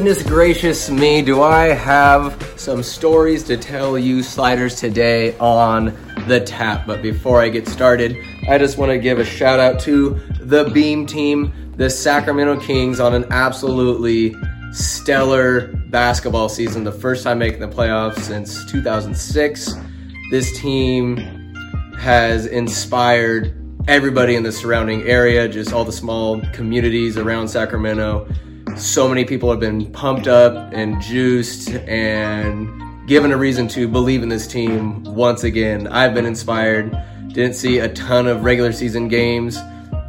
Goodness gracious me, do I have some stories to tell you sliders today on the tap. But before I get started, I just want to give a shout out to the Beam team, the Sacramento Kings on an absolutely stellar basketball season, the first time making the playoffs since 2006. This team has inspired everybody in the surrounding area, just all the small communities around Sacramento. So many people have been pumped up and juiced and given a reason to believe in this team once again. I've been inspired. Didn't see a ton of regular season games.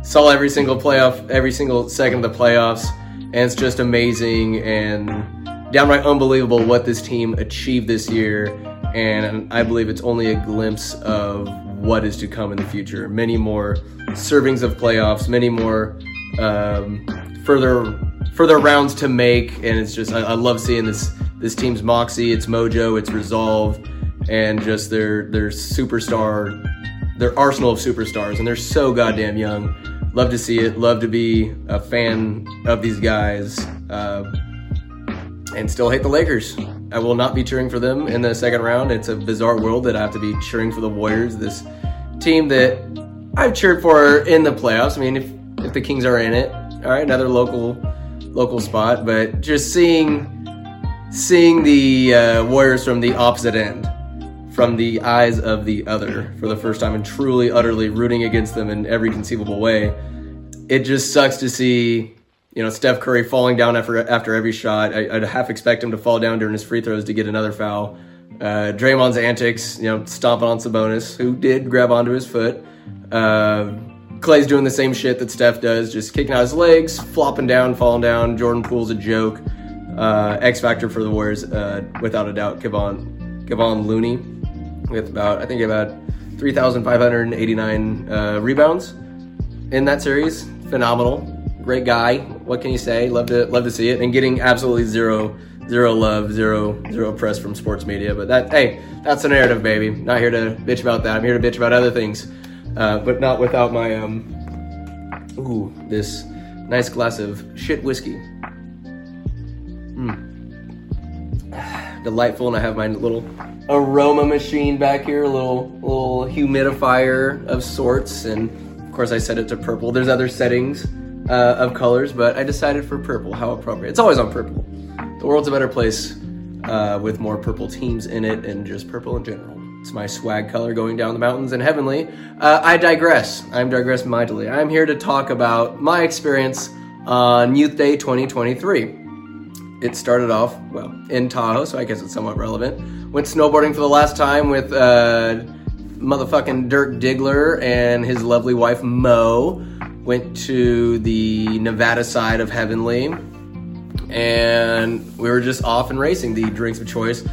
Saw every single playoff, every single second of the playoffs, and it's just amazing and downright unbelievable what this team achieved this year. And I believe it's only a glimpse of what is to come in the future. Many more servings of playoffs, many more um, further further rounds to make, and it's just I, I, love seeing this this team's moxie, its mojo, its resolve, and just their their superstar, their arsenal of superstars, and they're so goddamn young. Love to see it. Love to be a fan of these guys, uh, and still hate the Lakers. I will not be cheering for them in the second round. It's a bizarre world that I have to be cheering for the Warriors, this team that I've cheered for in the playoffs. I mean, if if the Kings are in it, all right, another local local spot, but just seeing seeing the uh, Warriors from the opposite end, from the eyes of the other for the first time, and truly, utterly rooting against them in every conceivable way. It just sucks to see you know, Steph Curry falling down after after every shot. I, would half expect him to fall down during his free throws to get another foul. Uh, Draymond's antics, you know, stomping on Sabonis, who did grab onto his foot. Uh, Klay's doing the same shit that Steph does, just kicking out his legs, flopping down, falling down. Jordan Poole's a joke. Uh, X factor for the Warriors, uh, without a doubt. Kevon Kevon Looney with about I think about 3,589 uh, rebounds in that series. Phenomenal great guy. What can you say? Love to love to see it, and getting absolutely zero zero love, zero zero press from sports media. But that hey, that's the narrative, baby. Not here to bitch about that. I'm here to bitch about other things, uh, but not without my um. Ooh, this nice glass of shit whiskey. Mm. Delightful, and I have my little aroma machine back here, a little little humidifier of sorts, and of course I set it to purple. There's other settings uh, of colors, but I decided for purple. How appropriate. It's always on purple. The world's a better place uh, with more purple teams in it and just purple in general. It's my swag color going down the mountains and heavenly. Uh, I digress. I'm digress mightily. I'm here to talk about my experience on Youth Day 2023. It started off, well, in Tahoe, so I guess it's somewhat relevant. Went snowboarding for the last time with uh, motherfucking Dirk Diggler and his lovely wife Mo went to the Nevada side of Heavenly, and we were just off and racing the drinks of choice.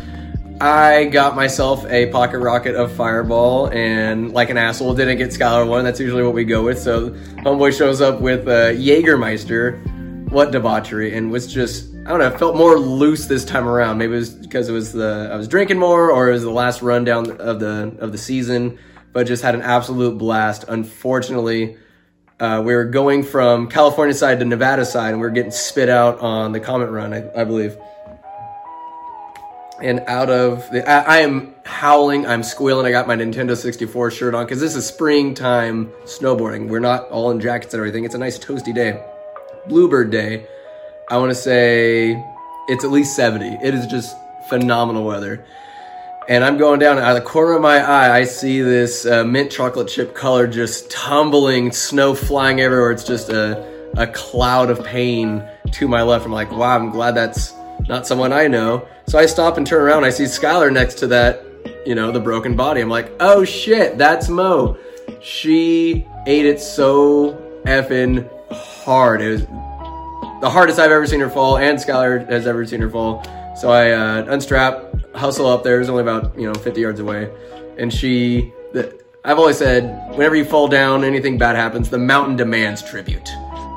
I got myself a pocket rocket of Fireball, and like an asshole, didn't get Skylar one. That's usually what we go with. So homeboy shows up with uh, Jägermeister. What debauchery! And was just I don't know. Felt more loose this time around. Maybe it was because it was the I was drinking more, or it was the last rundown of the of the season. But just had an absolute blast. Unfortunately uh, we were going from California side to Nevada side, and we were getting spit out on the Comet Run, I, I believe. And out of the, I, I, am howling, I'm squealing. I got my Nintendo 64 shirt on because this is springtime snowboarding. We're not all in jackets and everything. It's a nice toasty day, Bluebird Day. I want to say it's at least 70. It is just phenomenal weather and I'm going down out of the corner of my eye. I see this uh, mint chocolate chip color just tumbling, snow flying everywhere. It's just a, a cloud of pain to my left. I'm like, wow, I'm glad that's not someone I know. So I stop and turn around. I see Skylar next to that, you know, the broken body. I'm like, oh shit, that's Mo. She ate it so effing hard. It was the hardest I've ever seen her fall, and Skylar has ever seen her fall. So I uh, unstrap, hustle up there. It was only about you know 50 yards away, and she. The, I've always said, whenever you fall down, anything bad happens, the mountain demands tribute.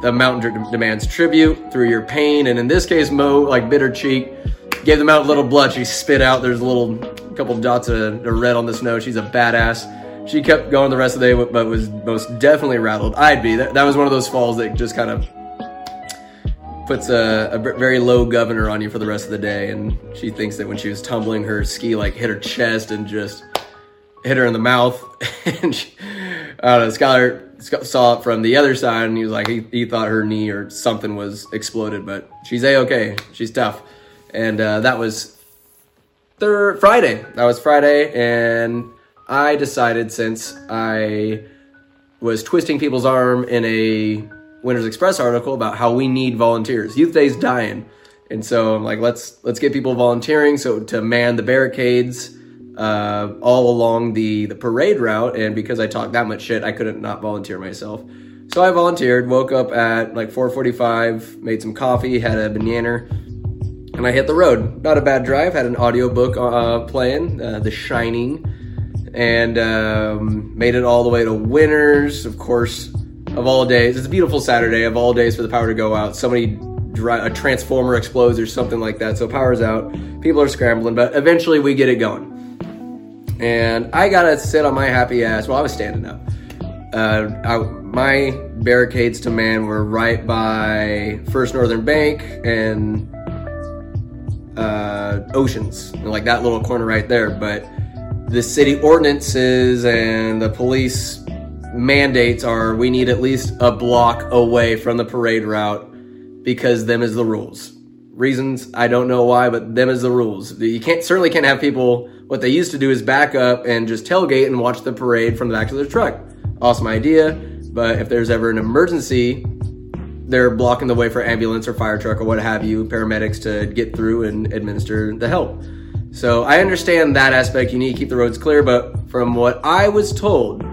The mountain demands tribute through your pain, and in this case, Mo, like bitter cheek, gave the mountain a little blood. She spit out. There's a little couple dots of red on the snow. She's a badass. She kept going the rest of the day, but was most definitely rattled. I'd be. That, that was one of those falls that just kind of puts a, a very low governor on you for the rest of the day. And she thinks that when she was tumbling, her ski like hit her chest and just hit her in the mouth. and she, I don't know, Skylar saw it from the other side and he was like, he, he thought her knee or something was exploded, but she's a-okay. She's tough. And uh, that was third Friday. That was Friday. And I decided since I was twisting people's arm in a Winters Express article about how we need volunteers. Youth Day's dying. And so I'm like, let's let's get people volunteering so to man the barricades uh, all along the the parade route. And because I talked that much shit, I couldn't not volunteer myself. So I volunteered. Woke up at like 4:45, made some coffee, had a banana, and I hit the road. Not a bad drive. Had an audiobook uh, playing, uh, The Shining, and um, made it all the way to Winters. Of course, of all days. It's a beautiful Saturday of all days for the power to go out. Somebody a transformer explodes or something like that. So power's out. People are scrambling, but eventually we get it going. And I gotta sit on my happy ass. Well, I was standing up. Uh, I, my barricades to man were right by First Northern Bank and uh, Oceans, like that little corner right there. But the city ordinances and the police mandates are we need at least a block away from the parade route because them is the rules. Reasons I don't know why, but them is the rules. You can't certainly can't have people. What they used to do is back up and just tailgate and watch the parade from the back of their truck. Awesome idea, but if there's ever an emergency, they're blocking the way for ambulance or fire truck or what have you, paramedics to get through and administer the help. So I understand that aspect. You need to keep the roads clear, but from what I was told,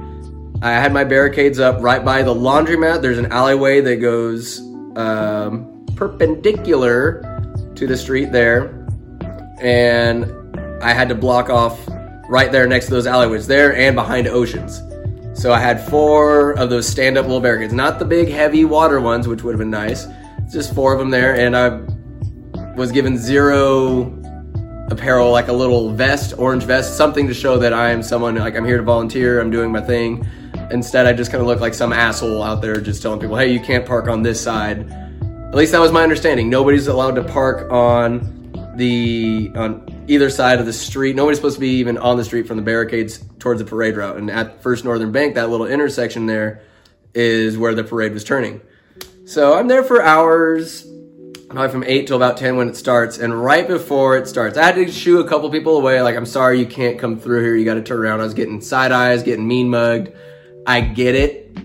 I had my barricades up right by the laundromat. There's an alleyway that goes um, perpendicular to the street there, and I had to block off right there next to those alleyways there and behind Oceans. So I had four of those stand-up little barricades, not the big heavy water ones, which would have been nice. Just four of them there, and I was given zero apparel, like a little vest, orange vest, something to show that I am someone like I'm here to volunteer, I'm doing my thing. Instead, I just kind of look like some asshole out there just telling people, hey, you can't park on this side. At least that was my understanding. Nobody's allowed to park on the on either side of the street. Nobody's supposed to be even on the street from the barricades towards the parade route. And at First Northern Bank, that little intersection there is where the parade was turning. So I'm there for hours, probably from 8 till about 10 when it starts. And right before it starts, I had to shoo a couple people away. Like, I'm sorry you can't come through here. You got to turn around. I was getting side eyes, getting mean mugged. I get it.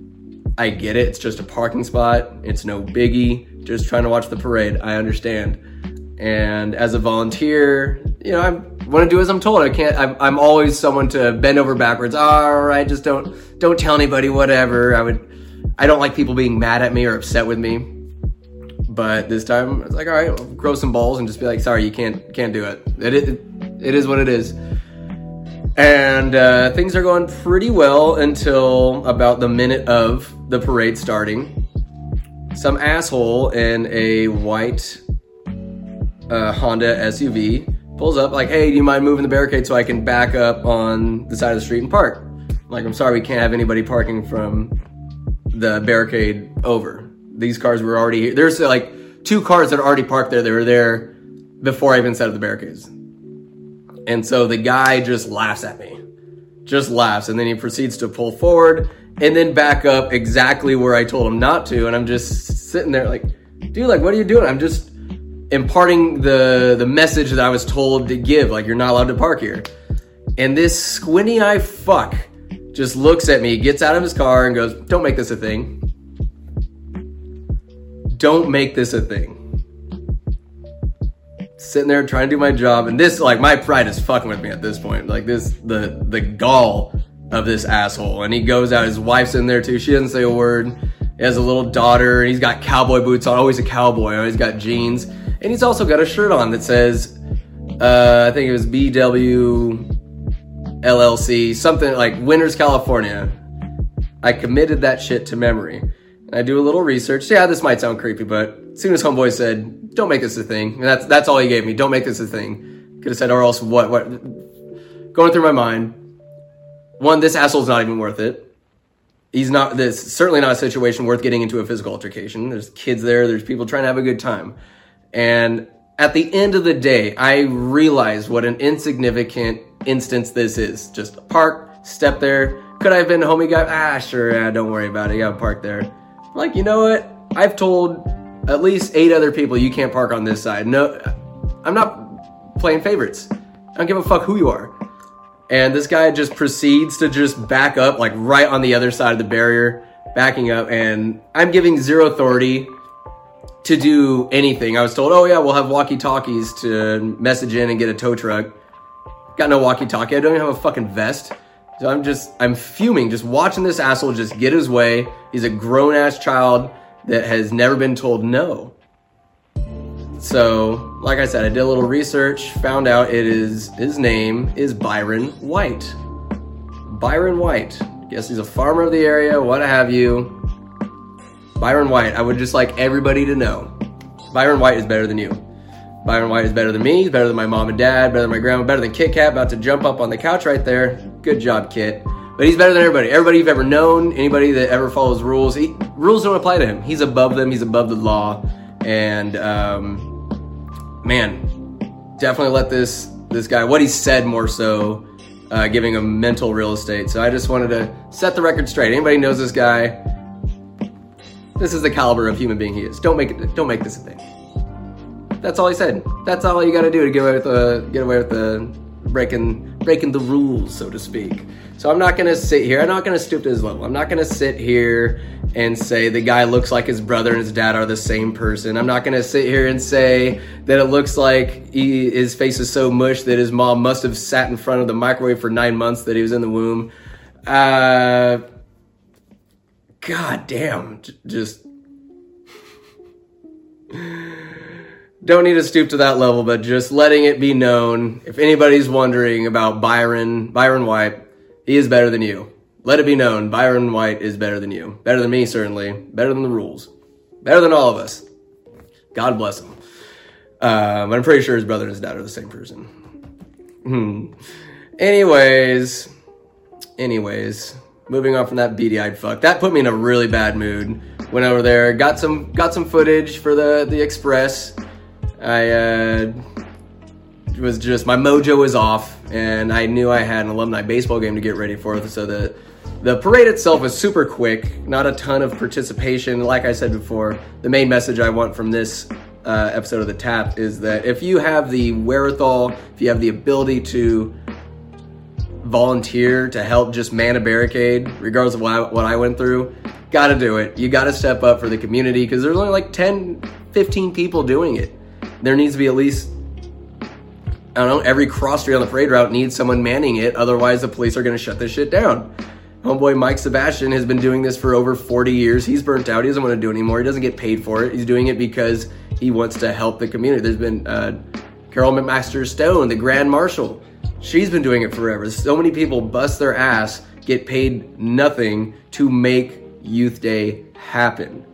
I get it. It's just a parking spot. It's no biggie. Just trying to watch the parade. I understand. And as a volunteer, you know, I want to do as I'm told. I can't. I'm, I'm always someone to bend over backwards. All right, just don't don't tell anybody. Whatever. I would. I don't like people being mad at me or upset with me. But this time, it's like, all right, I'll grow some balls and just be like, sorry, you can't can't do it. It it, it is what it is. And uh, things are going pretty well until about the minute of the parade starting. Some asshole in a white uh, Honda SUV pulls up, like, hey, do you mind moving the barricade so I can back up on the side of the street and park? Like, I'm sorry, we can't have anybody parking from the barricade over. These cars were already here. There's like two cars that are already parked there. They were there before I even set up the barricades. And so the guy just laughs at me, just laughs. And then he proceeds to pull forward and then back up exactly where I told him not to. And I'm just sitting there like, dude, like, what are you doing? I'm just imparting the, the message that I was told to give. Like, you're not allowed to park here. And this squinty eye fuck just looks at me, gets out of his car and goes, don't make this a thing. Don't make this a thing sitting there trying to do my job, and this like my pride is fucking with me at this point. Like this, the the gall of this asshole. And he goes out. His wife's in there too. She doesn't say a word. He has a little daughter, and he's got cowboy boots on. Always a cowboy. Always got jeans, and he's also got a shirt on that says, uh, I think it was BW LLC, something like Winters, California. I committed that shit to memory. And I do a little research. Yeah, this might sound creepy, but as soon as homeboy said, "Don't make this a thing," and that's that's all he gave me. Don't make this a thing. Could have said, or else what? What? Going through my mind. One, this asshole's not even worth it. he's not this certainly not a situation worth getting into a physical altercation. There's kids there, there's people trying to have a good time. And at the end of the day, I realized what an insignificant instance this is. Just a park, step there. Could I have been a homie guy? Ah, sure, yeah, don't worry about it. You got a park there. Like, you know what? I've told at least eight other people you can't park on this side. No, I'm not playing favorites. I don't give a fuck who you are. And this guy just proceeds to just back up, like right on the other side of the barrier, backing up. And I'm giving zero authority to do anything. I was told, oh yeah, we'll have walkie talkies to message in and get a tow truck. Got no walkie talkie. I don't even have a fucking vest. So I'm just, I'm fuming just watching this asshole just get his way. He's a grown ass child that has never been told no. So, like I said, I did a little research, found out it is, his name is Byron White. Byron White. Guess he's a farmer of the area, what have you. Byron White, I would just like everybody to know. Byron White is better than you. Byron White is better than me, he's better than my mom and dad, better than my grandma, better than Kit Kat, about to jump up on the couch right there. Good job, Kit. But he's better than everybody. Everybody you've ever known, anybody that ever follows rules, he, rules don't apply to him. He's above them, he's above the law. And, um, man, definitely let this, this guy, what he said more so, uh, giving him mental real estate. So I just wanted to set the record straight. Anybody knows this guy, this is the caliber of human being he is. Don't make it. Don't make this a thing. That's all he said. That's all you got to do to get away with the get away with the breaking breaking the rules, so to speak. So I'm not gonna sit here. I'm not gonna stoop to his level. I'm not gonna sit here and say the guy looks like his brother and his dad are the same person. I'm not gonna sit here and say that it looks like he, his face is so mush that his mom must have sat in front of the microwave for nine months that he was in the womb. Uh, God damn, just don't need to stoop to that level, but just letting it be known. If anybody's wondering about Byron, Byron White, he is better than you. Let it be known, Byron White is better than you. Better than me, certainly. Better than the rules. Better than all of us. God bless him. Um, I'm pretty sure his brother and his dad are the same person. Hmm. Anyways, anyways, moving on from that beady-eyed fuck. That put me in a really bad mood. Went over there, got some got some footage for the the Express. I uh, was just my mojo was off, and I knew I had an alumni baseball game to get ready for. So the the parade itself was super quick, not a ton of participation. Like I said before, the main message I want from this uh, episode of the Tap is that if you have the wherewithal, if you have the ability to volunteer to help just man a barricade, regardless of what I, what I went through, gotta do it. You gotta step up for the community because there's only like 10, 15 people doing it. There needs to be at least, I don't know, every cross street on the parade route needs someone manning it. Otherwise, the police are gonna shut this shit down. Homeboy Mike Sebastian has been doing this for over 40 years. He's burnt out. He doesn't want to do it anymore. He doesn't get paid for it. He's doing it because he wants to help the community. There's been uh, Carol McMaster Stone, the Grand Marshal She's been doing it forever. So many people bust their ass, get paid nothing to make Youth Day happen.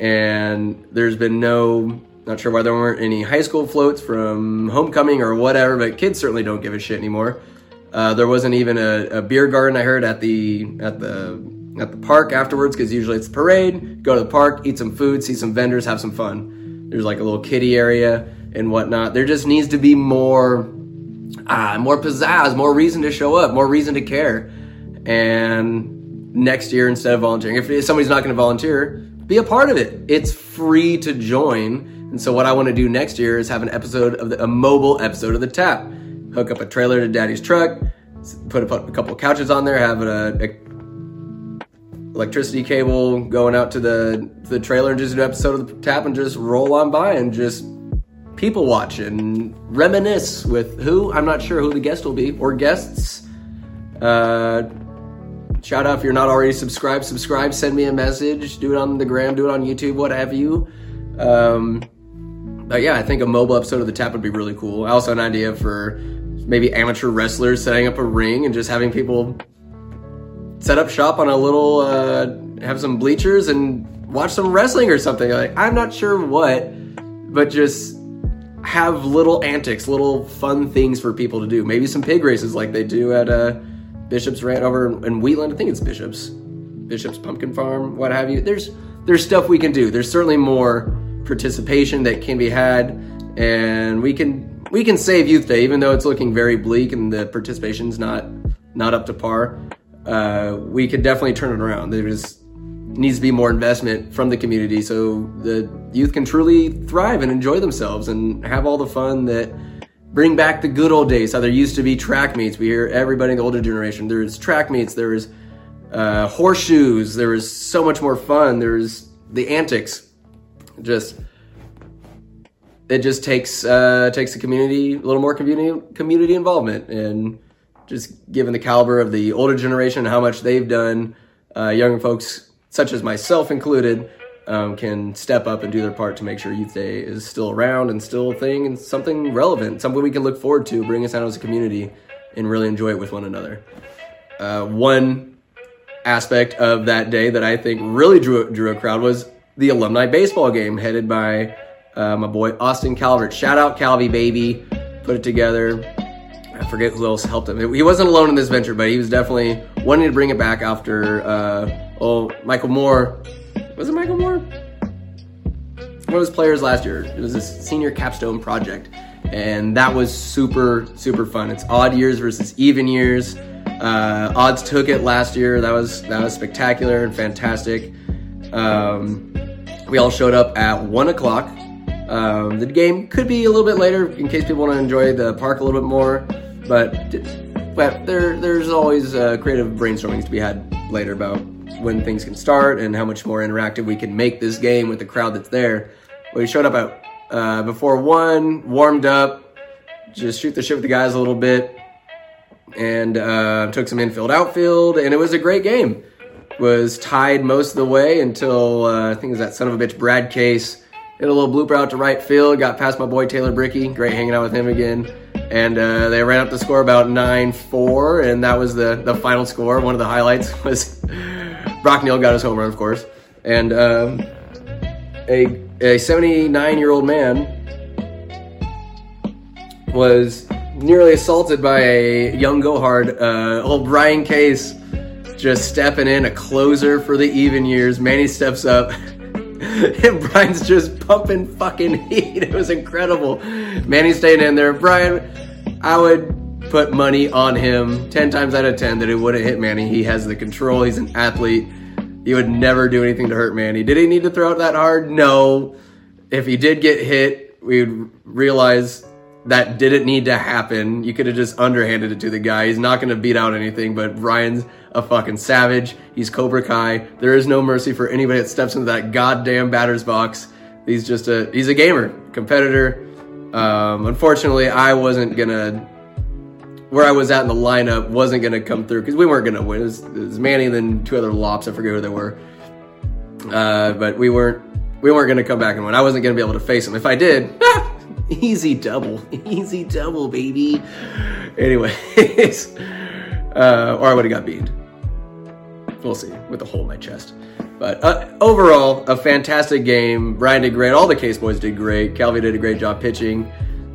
And there's been no, not sure why there weren't any high school floats from homecoming or whatever, but kids certainly don't give a shit anymore. Uh, there wasn't even a, a, beer garden I heard at the at the at the park afterwards because usually it's the parade. Go to the park, eat some food, see some vendors, have some fun. There's like a little kiddie area and whatnot. There just needs to be more ah, more pizzazz, more reason to show up, more reason to care. And next year, instead of volunteering, if somebody's not going to volunteer, be a part of it. It's free to join. And so, what I want to do next year is have an episode of the, a mobile episode of the Tap. Hook up a trailer to Daddy's truck, put a, a couple couches on there, have a, a electricity cable going out to the the trailer, and just do an episode of the Tap, and just roll on by and just people watch and reminisce with who I'm not sure who the guest will be or guests. Uh, shout out if you're not already subscribed, subscribe, send me a message, do it on the gram, do it on YouTube, what have you. Um, but yeah, I think a mobile episode of the tap would be really cool. I also had an idea for maybe amateur wrestlers setting up a ring and just having people set up shop on a little, uh, have some bleachers and watch some wrestling or something. Like I'm not sure what, but just have little antics, little fun things for people to do. Maybe some pig races like they do at uh, Bishop's Ranch over in Wheatland. I think it's Bishop's. Bishop's Pumpkin Farm, what have you. There's there's stuff we can do. There's certainly more participation that can be had, and we can we can save Youth Day, even though it's looking very bleak and the participation's not not up to par. Uh, we can definitely turn it around. There's needs to be more investment from the community so the youth can truly thrive and enjoy themselves and have all the fun that bring back the good old days how there used to be track meets we hear everybody in the older generation there's track meets there is uh, horseshoes there was so much more fun there's the antics just it just takes uh, takes the community a little more community community involvement and just given the caliber of the older generation and how much they've done uh, young folks such as myself included um, can step up and do their part to make sure Youth Day is still around and still a thing and something relevant, something we can look forward to, bring us out as a community and really enjoy it with one another. Uh, one aspect of that day that I think really drew, drew a crowd was the alumni baseball game headed by uh, my boy Austin Calvert. Shout out Calvi baby, put it together. I forget who else helped him. He wasn't alone in this venture, but he was definitely wanting to bring it back after uh, oh Michael Moore was it Michael Moore? One of his players last year. It was this senior capstone project, and that was super super fun. It's odd years versus even years. Uh, odds took it last year. That was that was spectacular and fantastic. Um, we all showed up at one o'clock. Um, the game could be a little bit later in case people want to enjoy the park a little bit more, but but there there's always uh, creative brainstormings to be had later about when things can start and how much more interactive we can make this game with the crowd that's there. We showed up at uh, before one, warmed up, just shoot the shit with the guys a little bit, and uh, took some infield outfield, and it was a great game. Was tied most of the way until uh, I think it was that son of a bitch Brad Case hit a little blooper out to right field, got past my boy Taylor Bricky. Great hanging out with him again. And uh, they ran up the score about 9 4, and that was the, the final score. One of the highlights was Brock Neal got his home run, of course, and um, a a 79 year old man was nearly assaulted by a young go hard. Uh, old Brian Case just stepping in, a closer for the even years. Manny steps up. and Brian's just pumping fucking heat. It was incredible. Manny staying in there. Brian, I would put money on him 10 times out of 10 that it wouldn't hit Manny. He has the control, he's an athlete. He would never do anything to hurt Manny. Did he need to throw it that hard? No. If he did get hit, we would realize that didn't need to happen. You could have just underhanded it to the guy. He's not going to beat out anything, but Ryan's a fucking savage. He's Cobra Kai. There is no mercy for anybody that steps into that goddamn batter's box. He's just a he's a gamer, competitor. Um, unfortunately, I wasn't gonna where I was at in the lineup wasn't to come through because we weren't to win. It was, it was Manny and then two other lops. I forget who they were. Uh, but we weren't we weren't to come back and win. I wasn't to be able to face him. If I did, easy double, easy double, baby. Anyways, uh, or I would have got beat. We'll see with a hole in my chest. But uh, overall, a fantastic game. Brian did great. All the Case boys did great. Calvi did a great job pitching.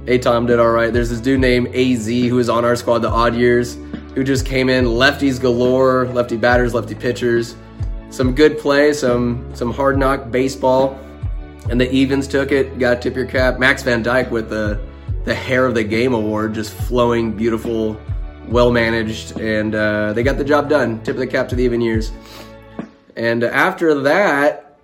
Adam did all right. There's this dude named AZ who was on our squad, the Odd Years, who just came in lefties galore, lefty batters, lefty pitchers. Some good play, some some hard knock baseball, and the evens took it. Got to tip your cap. Max Van Dyke with the the hair of the game award, just flowing, beautiful, well managed, and uh, they got the job done. Tip of the cap to the even years. And after that,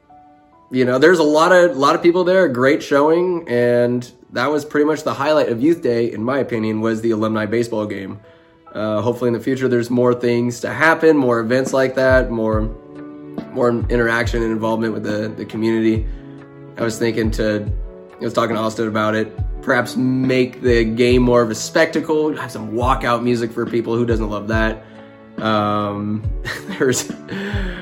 you know, there's a lot of lot of people there. Great showing, and that was pretty much the highlight of Youth Day, in my opinion, was the alumni baseball game. Uh, hopefully, in the future, there's more things to happen, more events like that, more more interaction and involvement with the, the community. I was thinking to, I was talking to Austin about it, perhaps make the game more of a spectacle, have some walkout music for people who doesn't love that. Um, there's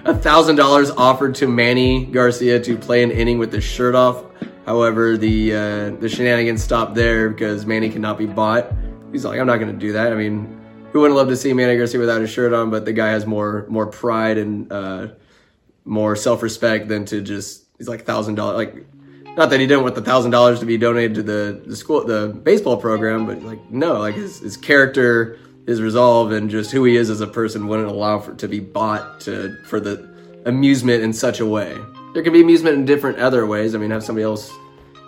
a thousand dollars offered to Manny Garcia to play an inning with his shirt off. However, the uh, the shenanigans stopped there because Manny cannot be bought. He's like, I'm not going to do that. I mean, who wouldn't love to see Manny Garcia without his shirt on? But the guy has more more pride and uh, more self respect than to just he's like thousand dollars. Like, not that he didn't want the thousand dollars to be donated to the the school the baseball program, but like no, like his his character, his resolve, and just who he is as a person wouldn't allow for to be bought to for the amusement in such a way. There can be amusement in different other ways. I mean, have somebody else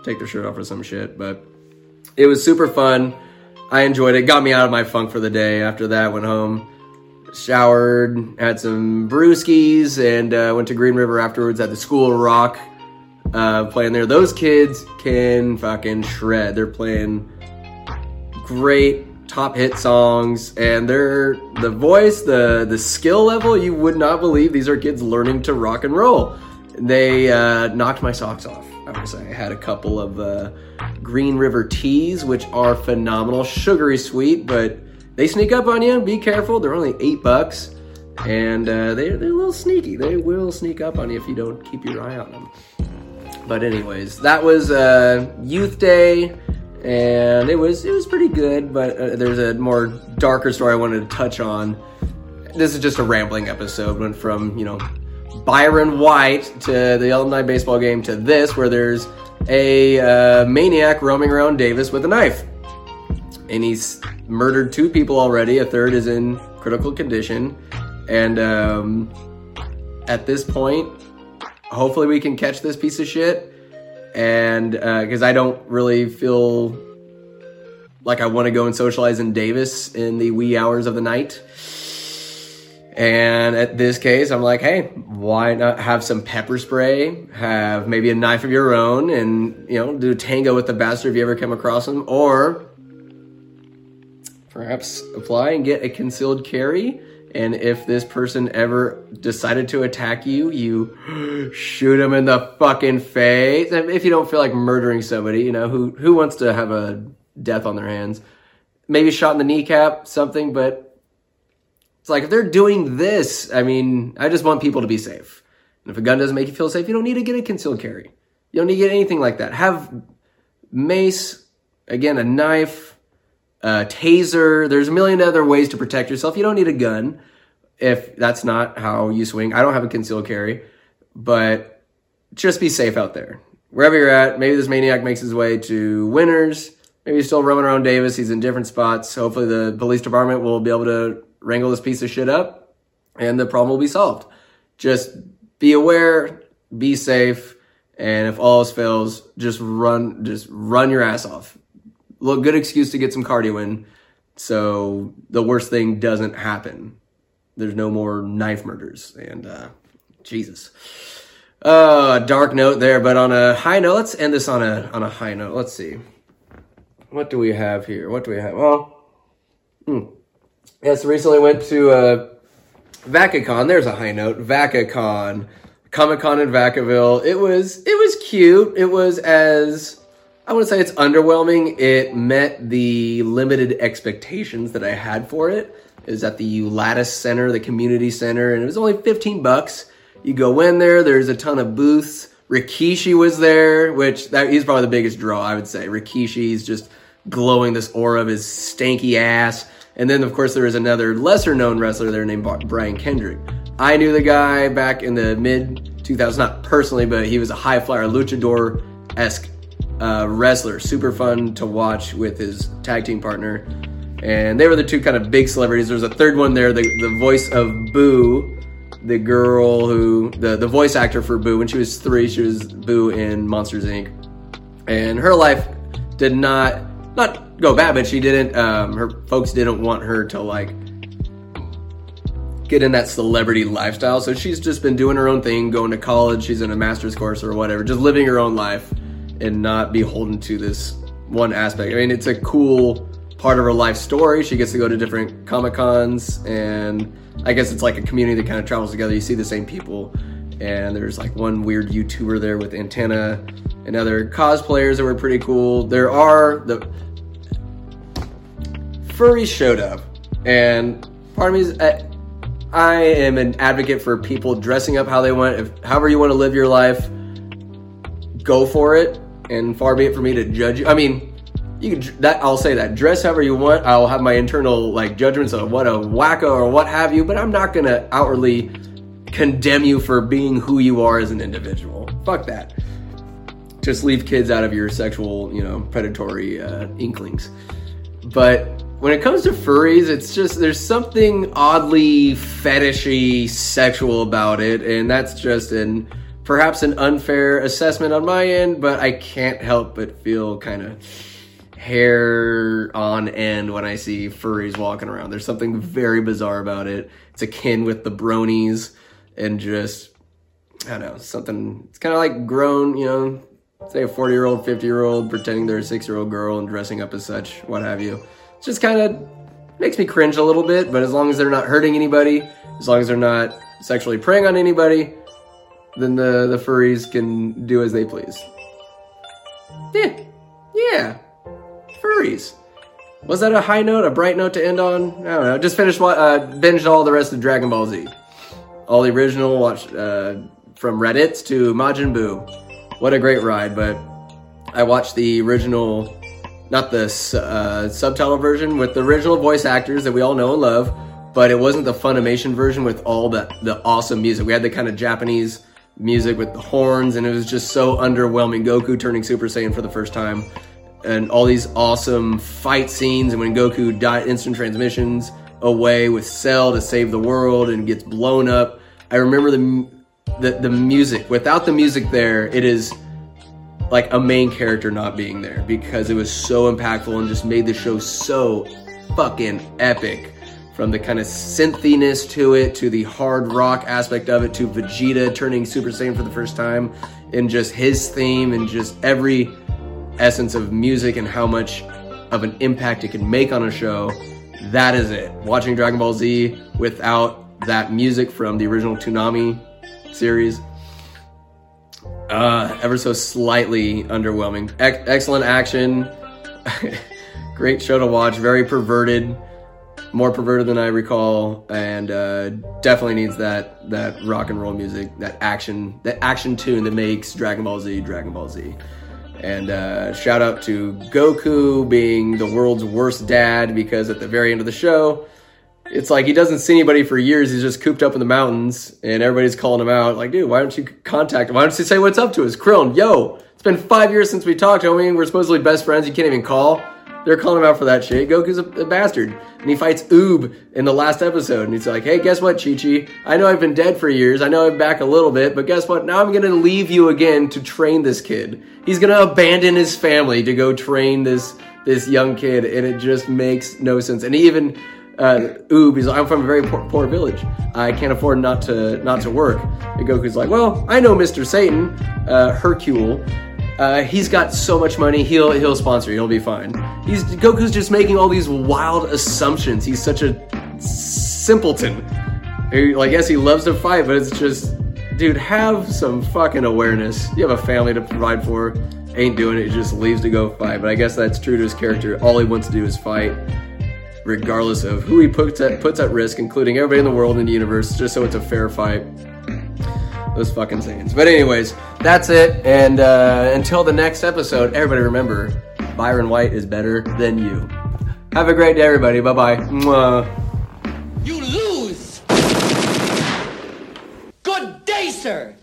take their shirt off or some shit, but it was super fun. I enjoyed it. Got me out of my funk for the day. After that, went home, showered, had some brewskis, and uh, went to Green River afterwards at the School of Rock uh, playing there. Those kids can fucking shred. They're playing great top hit songs and they're the voice the the skill level you would not believe these are kids learning to rock and roll they uh, knocked my socks off i say i had a couple of uh, green river teas which are phenomenal sugary sweet but they sneak up on you be careful they're only eight bucks and uh, they're, they're a little sneaky they will sneak up on you if you don't keep your eye on them but anyways that was uh, youth day and it was it was pretty good. But uh, there's a more darker story I wanted to touch on. This is just a rambling episode. Went from you know Byron White to the alumni baseball game to this, where there's a uh, maniac roaming around Davis with a knife, and he's murdered two people already. A third is in critical condition, and um, at this point, hopefully we can catch this piece of shit and because uh, I don't really feel like I want to go and socialize in Davis in the wee hours of the night. And at this case, I'm like, hey, why not have some pepper spray, have maybe a knife of your own, and you know, do tango with the bastard if you ever come across him, or perhaps apply and get a concealed carry and if this person ever decided to attack you, you shoot them in the fucking face. If you don't feel like murdering somebody, you know, who, who wants to have a death on their hands? Maybe shot in the kneecap, something, but it's like if they're doing this, I mean, I just want people to be safe. And if a gun doesn't make you feel safe, you don't need to get a concealed carry. You don't need to get anything like that. Have mace, again, a knife, uh, taser. There's a million other ways to protect yourself. You don't need a gun if that's not how you swing. I don't have a concealed carry, but just be safe out there. Wherever you're at, maybe this maniac makes his way to Winters. Maybe he's still roaming around Davis. He's in different spots. Hopefully, the police department will be able to wrangle this piece of shit up and the problem will be solved. Just be aware, be safe, and if all else fails, just run, just run your ass off look, good excuse to get some cardio in. So the worst thing doesn't happen. There's no more knife murders. And uh, Jesus. Uh, dark note there, but on a high note, let's end this on a on a high note. Let's see. What do we have here? What do we have? Well, hmm. yes, recently went to uh, VacaCon. There's a high note. VacaCon, Comic Con in Vacaville. It was it was cute. It was as I to say it's underwhelming. It met the limited expectations that I had for it. It was at the Ulatis Center, the community center, and it was only 15 bucks. You go in there, there's a ton of booths. Rikishi was there, which that he's probably the biggest draw, I would say. Rikishi's just glowing this aura of his stanky ass. And then, of course, there is another lesser known wrestler there named Brian Kendrick. I knew the guy back in the mid 2000s, not personally, but he was a high flyer, luchador esque uh, wrestler, super fun to watch with his tag team partner. And they were the two kind of big celebrities. There's a third one there, the, the voice of Boo, the girl who, the, the voice actor for Boo. When she was three, she was Boo in Monsters Inc. And her life did not, not go bad, but she didn't, um, her folks didn't want her to like get in that celebrity lifestyle. So she's just been doing her own thing, going to college. She's in a master's course or whatever, just living her own life and not beholden to this one aspect. I mean, it's a cool part of her life story. She gets to go to different Comic Cons, and I guess it's like a community that kind of travels together. You see the same people, and there's like one weird YouTuber there with antenna, and other cosplayers that were pretty cool. There are the furries showed up, and part of me is. I, I am an advocate for people dressing up how they want. If however you want to live your life, go for it and far be it for me to judge you. I mean, you can that I'll say that dress however you want. I'll have my internal like judgments of what a wacko or what have you, but I'm not gonna outwardly condemn you for being who you are as an individual. Fuck that. Just leave kids out of your sexual, you know, predatory uh, inklings. But when it comes to furries, it's just there's something oddly fetishy sexual about it, and that's just an perhaps an unfair assessment on my end, but I can't help but feel kind of hair on end when I see furries walking around. There's something very bizarre about it. It's akin with the bronies and just I don't know, something it's kind of like grown, you know, say a 40 year old, 50 year old pretending they're a six year old girl and dressing up as such, what have you It just kind of makes me cringe a little bit, but as long as they're not hurting anybody, as long as they're not sexually preying on anybody, then the, the furries can do as they please. Yeah, yeah, furries. Was that a high note, a bright note to end on? I don't know. Just finished, uh, binged all the rest of Dragon Ball Z. All the original, watched uh, from Raditz to Majin Buu. What a great ride, but I watched the original not the uh, subtitle version with the original voice actors that we all know and love, but it wasn't the Funimation version with all the the awesome music. We had the kind of Japanese music with the horns, and it was just so underwhelming. Goku turning Super Saiyan for the first time, and all these awesome fight scenes, and when Goku died, instant transmissions away with Cell to save the world and gets blown up. I remember the the, the music. Without the music there, it is like a main character not being there because it was so impactful and just made the show so fucking epic. From the kind of synthiness to it, to the hard rock aspect of it, to Vegeta turning Super Saiyan for the first time, and just his theme and just every essence of music and how much of an impact it can make on a show. That is it. Watching Dragon Ball Z without that music from the original Toonami series uh, ever so slightly underwhelming. E- excellent action. Great show to watch. Very perverted. More perverted than I recall, and uh, definitely needs that that rock and roll music, that action, that action tune that makes Dragon Ball Z Dragon Ball Z. And uh, shout out to Goku being the world's worst dad because at the very end of the show, it's like he doesn't see anybody for years. He's just cooped up in the mountains, and everybody's calling him out. Like, dude, why don't you contact him? Why don't you say what's up to us? Krillin, yo, it's been five years since we talked, homie. We're supposedly best friends. You can't even call. They're calling him out for that shit. Goku's a, a bastard. And he fights Oob in the last episode. And he's like, hey, guess what, Chi Chi? I know I've been dead for years. I know I'm back a little bit, but guess what? Now I'm going to leave you again to train this kid. He's going to abandon his family to go train this this young kid. And it just makes no sense. And even uh, Oob, he's like, I'm from a very poor, poor, village. I can't afford not to not to work. And Goku's like, well, I know Mr. Satan, uh, Hercule. Uh, he's got so much money. He'll he'll sponsor you. He'll be fine. He's Goku's just making all these wild assumptions. He's such a simpleton. Like, yes, he loves to fight, but it's just, dude, have some fucking awareness. You have a family to provide for. Ain't doing it. He just leaves to go fight. But I guess that's true to his character. All he wants to do is fight regardless of who he puts at, puts at risk, including everybody in the world and the universe, just so it's a fair fight. Those fucking Saiyans. But anyways, that's it. And uh, until the next episode, everybody remember, Byron White is better than you. Have a great day, everybody. Bye bye. You lose. Good day, sir.